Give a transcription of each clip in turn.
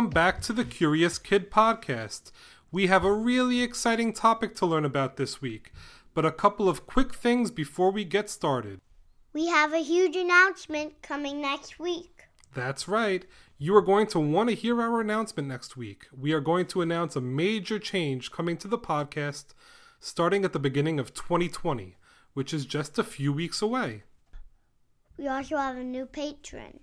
Welcome back to the Curious Kid podcast. We have a really exciting topic to learn about this week, but a couple of quick things before we get started. We have a huge announcement coming next week. That's right. You are going to want to hear our announcement next week. We are going to announce a major change coming to the podcast starting at the beginning of 2020, which is just a few weeks away. We also have a new patron.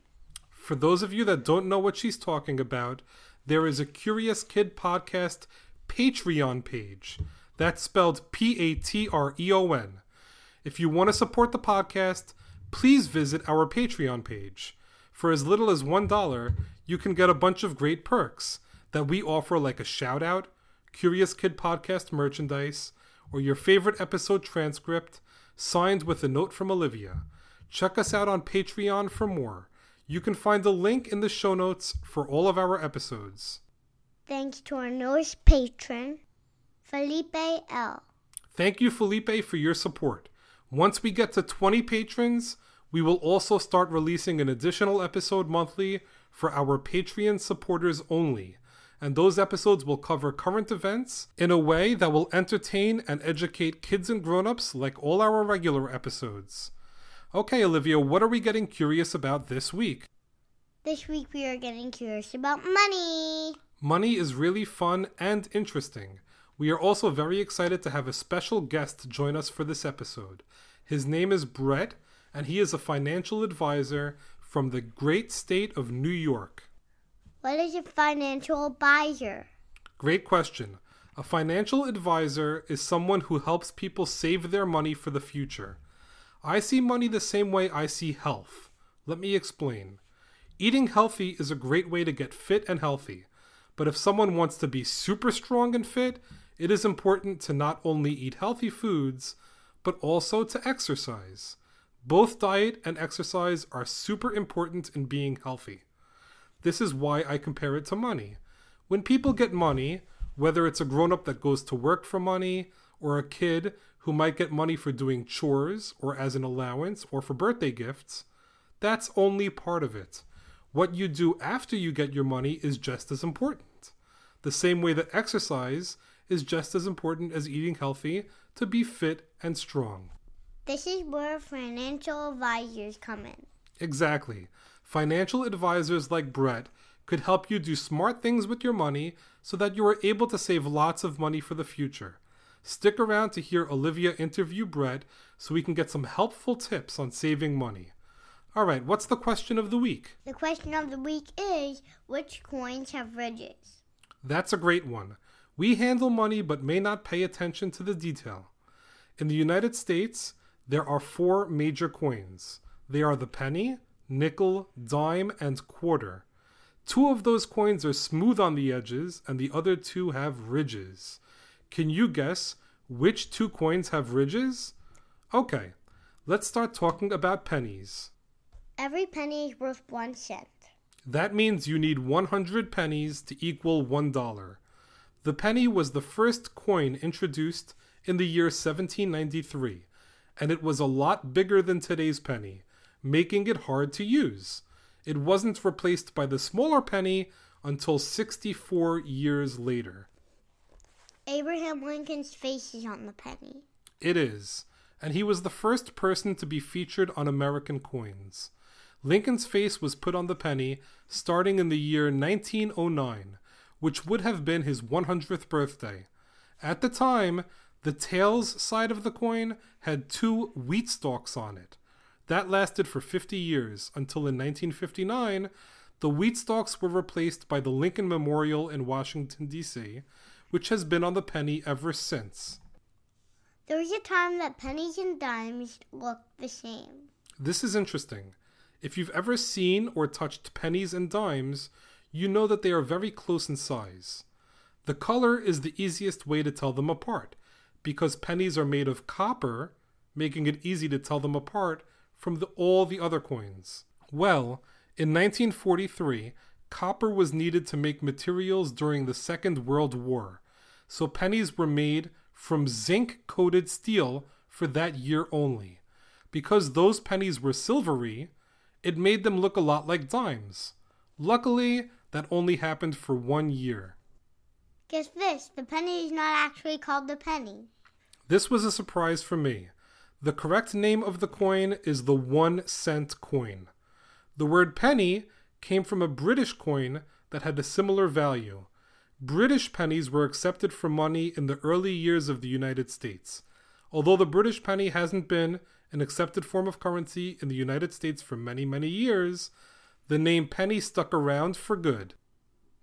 For those of you that don't know what she's talking about, there is a Curious Kid podcast Patreon page. That's spelled P A T R E O N. If you want to support the podcast, please visit our Patreon page. For as little as $1, you can get a bunch of great perks that we offer, like a shout out, Curious Kid podcast merchandise, or your favorite episode transcript signed with a note from Olivia. Check us out on Patreon for more. You can find the link in the show notes for all of our episodes. Thanks to our newest patron, Felipe L. Thank you, Felipe, for your support. Once we get to 20 patrons, we will also start releasing an additional episode monthly for our Patreon supporters only. And those episodes will cover current events in a way that will entertain and educate kids and grown-ups like all our regular episodes. Okay, Olivia, what are we getting curious about this week? This week we are getting curious about money. Money is really fun and interesting. We are also very excited to have a special guest join us for this episode. His name is Brett, and he is a financial advisor from the great state of New York. What is a financial advisor? Great question. A financial advisor is someone who helps people save their money for the future. I see money the same way I see health. Let me explain. Eating healthy is a great way to get fit and healthy. But if someone wants to be super strong and fit, it is important to not only eat healthy foods, but also to exercise. Both diet and exercise are super important in being healthy. This is why I compare it to money. When people get money, whether it's a grown up that goes to work for money, or a kid who might get money for doing chores, or as an allowance, or for birthday gifts, that's only part of it. What you do after you get your money is just as important. The same way that exercise is just as important as eating healthy to be fit and strong. This is where financial advisors come in. Exactly. Financial advisors like Brett could help you do smart things with your money so that you are able to save lots of money for the future. Stick around to hear Olivia interview Brett so we can get some helpful tips on saving money. All right, what's the question of the week? The question of the week is which coins have ridges? That's a great one. We handle money but may not pay attention to the detail. In the United States, there are four major coins. They are the penny, nickel, dime, and quarter. Two of those coins are smooth on the edges, and the other two have ridges. Can you guess which two coins have ridges? Okay, let's start talking about pennies. Every penny is worth one cent. That means you need 100 pennies to equal $1. The penny was the first coin introduced in the year 1793, and it was a lot bigger than today's penny, making it hard to use. It wasn't replaced by the smaller penny until 64 years later. Abraham Lincoln's face is on the penny. It is, and he was the first person to be featured on American coins. Lincoln's face was put on the penny starting in the year 1909, which would have been his 100th birthday. At the time, the tails side of the coin had two wheat stalks on it. That lasted for 50 years until in 1959, the wheat stalks were replaced by the Lincoln Memorial in Washington, D.C., which has been on the penny ever since. There was a time that pennies and dimes looked the same. This is interesting. If you've ever seen or touched pennies and dimes, you know that they are very close in size. The color is the easiest way to tell them apart because pennies are made of copper, making it easy to tell them apart from the, all the other coins. Well, in 1943, copper was needed to make materials during the Second World War, so pennies were made from zinc coated steel for that year only. Because those pennies were silvery, it made them look a lot like dimes. Luckily, that only happened for one year. Guess this the penny is not actually called the penny. This was a surprise for me. The correct name of the coin is the one cent coin. The word penny came from a British coin that had a similar value. British pennies were accepted for money in the early years of the United States. Although the British penny hasn't been an accepted form of currency in the United States for many, many years, the name penny stuck around for good.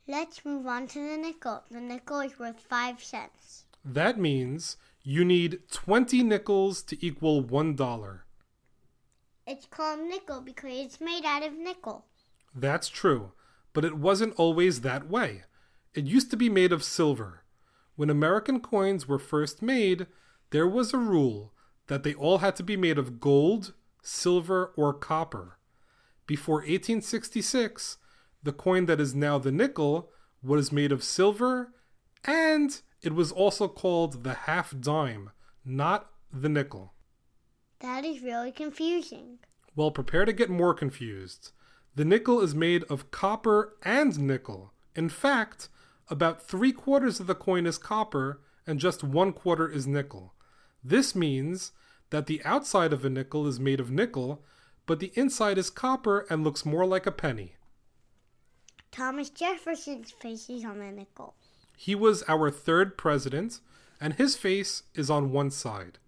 Let's move on to the nickel. The nickel is worth 5 cents. That means you need 20 nickels to equal $1. It's called nickel because it's made out of nickel. That's true, but it wasn't always that way. It used to be made of silver. When American coins were first made, there was a rule that they all had to be made of gold, silver, or copper. Before 1866, the coin that is now the nickel was made of silver, and it was also called the half dime, not the nickel. That is really confusing. Well, prepare to get more confused. The nickel is made of copper and nickel. In fact, about three quarters of the coin is copper and just one quarter is nickel. This means that the outside of a nickel is made of nickel, but the inside is copper and looks more like a penny. Thomas Jefferson's face is on the nickel. He was our third president, and his face is on one side.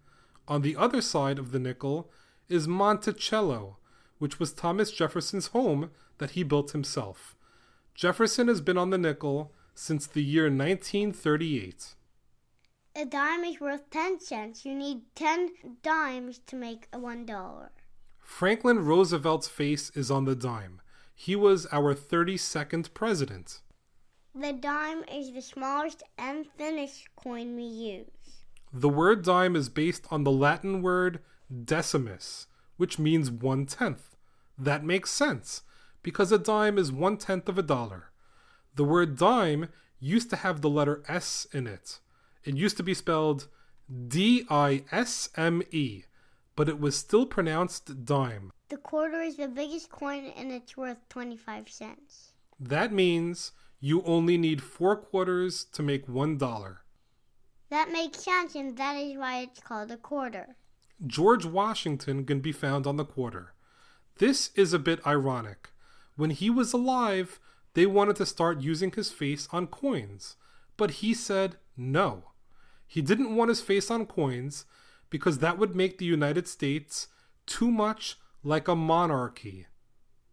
On the other side of the nickel is Monticello, which was Thomas Jefferson's home that he built himself. Jefferson has been on the nickel since the year 1938. A dime is worth 10 cents. You need 10 dimes to make a $1. Franklin Roosevelt's face is on the dime. He was our 32nd president. The dime is the smallest and thinnest coin we use. The word dime is based on the Latin word decimus, which means one tenth. That makes sense, because a dime is one tenth of a dollar. The word dime used to have the letter S in it. It used to be spelled D I S M E, but it was still pronounced dime. The quarter is the biggest coin and it's worth 25 cents. That means you only need four quarters to make one dollar. That makes sense, and that is why it's called a quarter. George Washington can be found on the quarter. This is a bit ironic. When he was alive, they wanted to start using his face on coins, but he said no. He didn't want his face on coins because that would make the United States too much like a monarchy.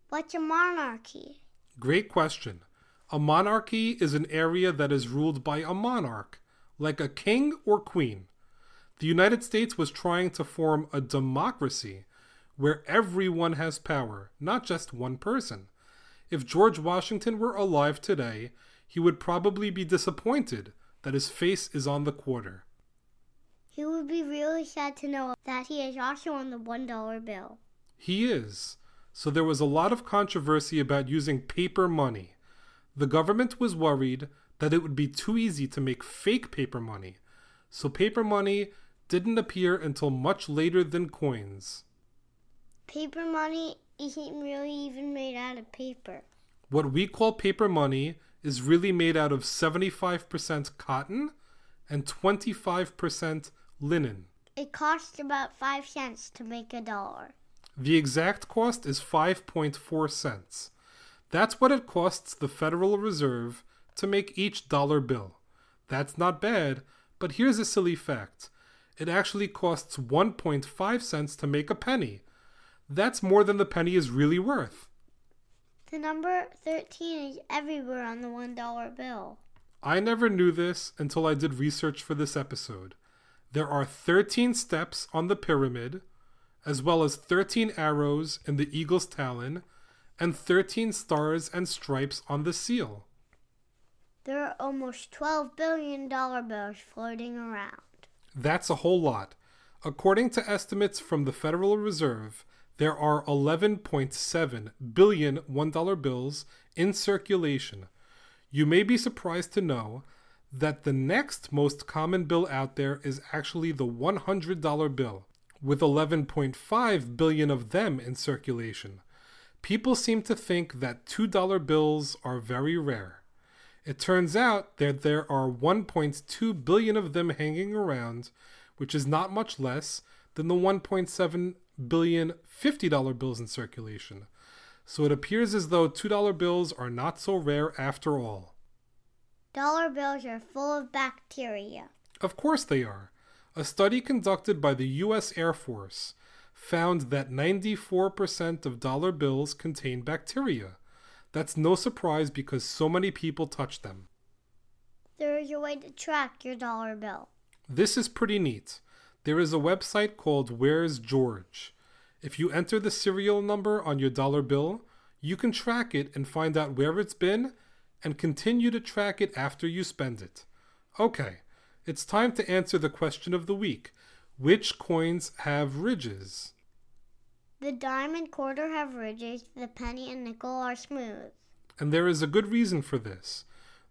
What's a monarchy? Great question. A monarchy is an area that is ruled by a monarch, like a king or queen. The United States was trying to form a democracy where everyone has power, not just one person. If George Washington were alive today, he would probably be disappointed that his face is on the quarter. He would be really sad to know that he is also on the $1 bill. He is. So there was a lot of controversy about using paper money. The government was worried that it would be too easy to make fake paper money, so paper money didn't appear until much later than coins. Paper money isn't really even made out of paper. What we call paper money is really made out of 75% cotton and 25% linen. It costs about 5 cents to make a dollar. The exact cost is 5.4 cents. That's what it costs the Federal Reserve to make each dollar bill. That's not bad, but here's a silly fact. It actually costs 1.5 cents to make a penny. That's more than the penny is really worth. The number 13 is everywhere on the $1 bill. I never knew this until I did research for this episode. There are 13 steps on the pyramid, as well as 13 arrows in the eagle's talon, and 13 stars and stripes on the seal. There are almost $12 billion bills floating around. That's a whole lot. According to estimates from the Federal Reserve, there are 11.7 billion $1 bills in circulation. You may be surprised to know that the next most common bill out there is actually the $100 bill, with 11.5 billion of them in circulation. People seem to think that $2 bills are very rare. It turns out that there are 1.2 billion of them hanging around, which is not much less than the 1.7 billion $50 bills in circulation. So it appears as though $2 bills are not so rare after all. Dollar bills are full of bacteria. Of course they are. A study conducted by the US Air Force found that 94% of dollar bills contain bacteria. That's no surprise because so many people touch them. There is a way to track your dollar bill. This is pretty neat. There is a website called Where's George. If you enter the serial number on your dollar bill, you can track it and find out where it's been and continue to track it after you spend it. Okay, it's time to answer the question of the week Which coins have ridges? The dime and quarter have ridges, the penny and nickel are smooth. And there is a good reason for this.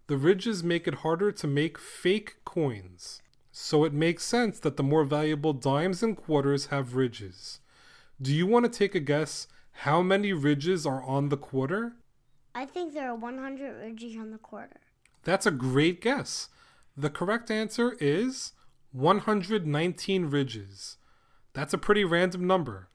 The ridges make it harder to make fake coins. So it makes sense that the more valuable dimes and quarters have ridges. Do you want to take a guess how many ridges are on the quarter? I think there are 100 ridges on the quarter. That's a great guess. The correct answer is 119 ridges. That's a pretty random number.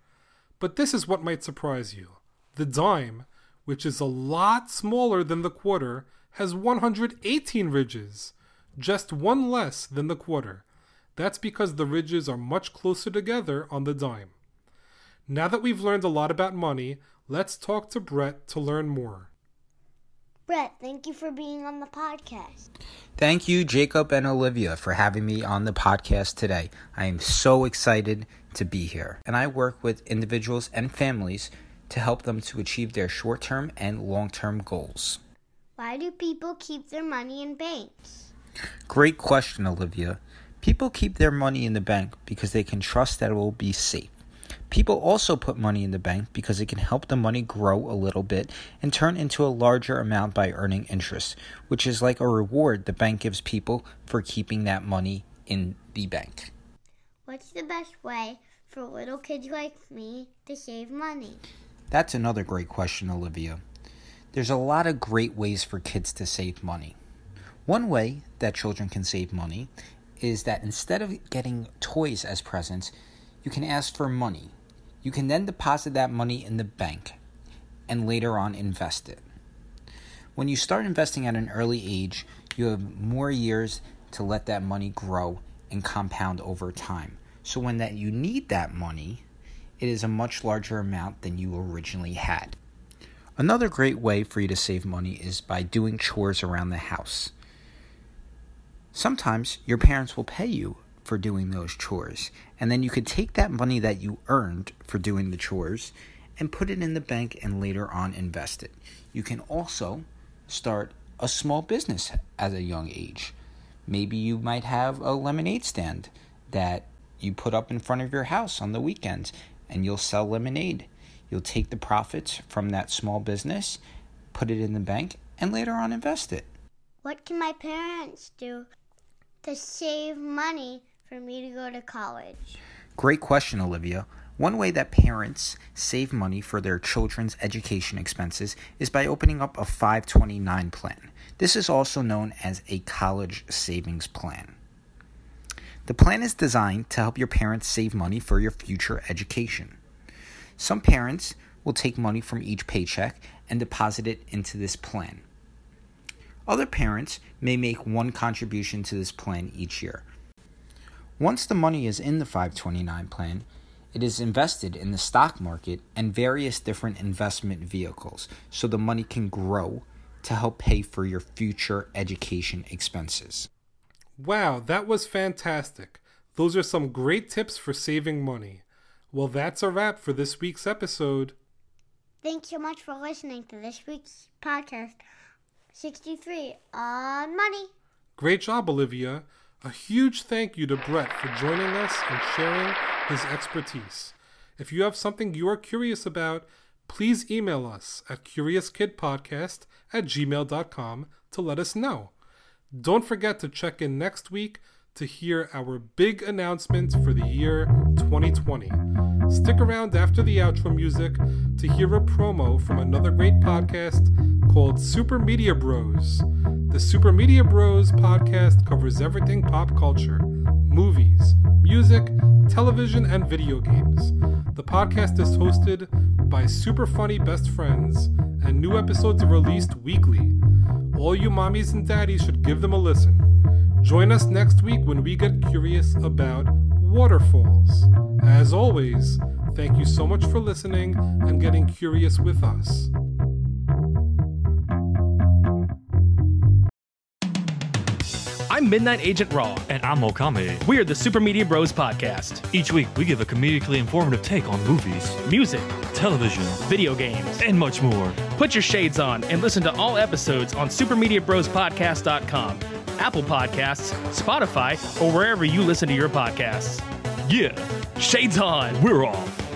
But this is what might surprise you. The dime, which is a lot smaller than the quarter, has 118 ridges, just one less than the quarter. That's because the ridges are much closer together on the dime. Now that we've learned a lot about money, let's talk to Brett to learn more. Brett, thank you for being on the podcast. Thank you, Jacob and Olivia, for having me on the podcast today. I am so excited to be here. And I work with individuals and families to help them to achieve their short term and long term goals. Why do people keep their money in banks? Great question, Olivia. People keep their money in the bank because they can trust that it will be safe. People also put money in the bank because it can help the money grow a little bit and turn into a larger amount by earning interest, which is like a reward the bank gives people for keeping that money in the bank. What's the best way for little kids like me to save money? That's another great question, Olivia. There's a lot of great ways for kids to save money. One way that children can save money is that instead of getting toys as presents, you can ask for money. You can then deposit that money in the bank and later on invest it. When you start investing at an early age, you have more years to let that money grow and compound over time. So when that you need that money, it is a much larger amount than you originally had. Another great way for you to save money is by doing chores around the house. Sometimes your parents will pay you for doing those chores, and then you could take that money that you earned for doing the chores and put it in the bank and later on invest it. You can also start a small business at a young age. Maybe you might have a lemonade stand that you put up in front of your house on the weekends and you'll sell lemonade. You'll take the profits from that small business, put it in the bank, and later on invest it. What can my parents do to save money for me to go to college? Great question, Olivia. One way that parents save money for their children's education expenses is by opening up a 529 plan. This is also known as a college savings plan. The plan is designed to help your parents save money for your future education. Some parents will take money from each paycheck and deposit it into this plan. Other parents may make one contribution to this plan each year. Once the money is in the 529 plan, it is invested in the stock market and various different investment vehicles so the money can grow to help pay for your future education expenses. Wow, that was fantastic. Those are some great tips for saving money. Well, that's a wrap for this week's episode. Thanks so much for listening to this week's podcast. 63 on money. Great job, Olivia. A huge thank you to Brett for joining us and sharing his expertise. If you have something you are curious about, please email us at CuriousKidPodcast at gmail.com to let us know. Don't forget to check in next week to hear our big announcement for the year 2020. Stick around after the outro music to hear a promo from another great podcast called Super Media Bros. The Super Media Bros podcast covers everything pop culture movies, music, television, and video games. The podcast is hosted by super funny best friends, and new episodes are released weekly. All you mommies and daddies should give them a listen. Join us next week when we get curious about waterfalls. As always, thank you so much for listening and getting curious with us. I'm Midnight Agent Raw. And I'm Okame. We are the Super Media Bros podcast. Each week, we give a comedically informative take on movies, Music, television, video games. and much more. Put your shades on and listen to all episodes on supermediabrospodcast.com, Apple Podcasts, Spotify, or wherever you listen to your podcasts. Yeah, Shades on. we're off.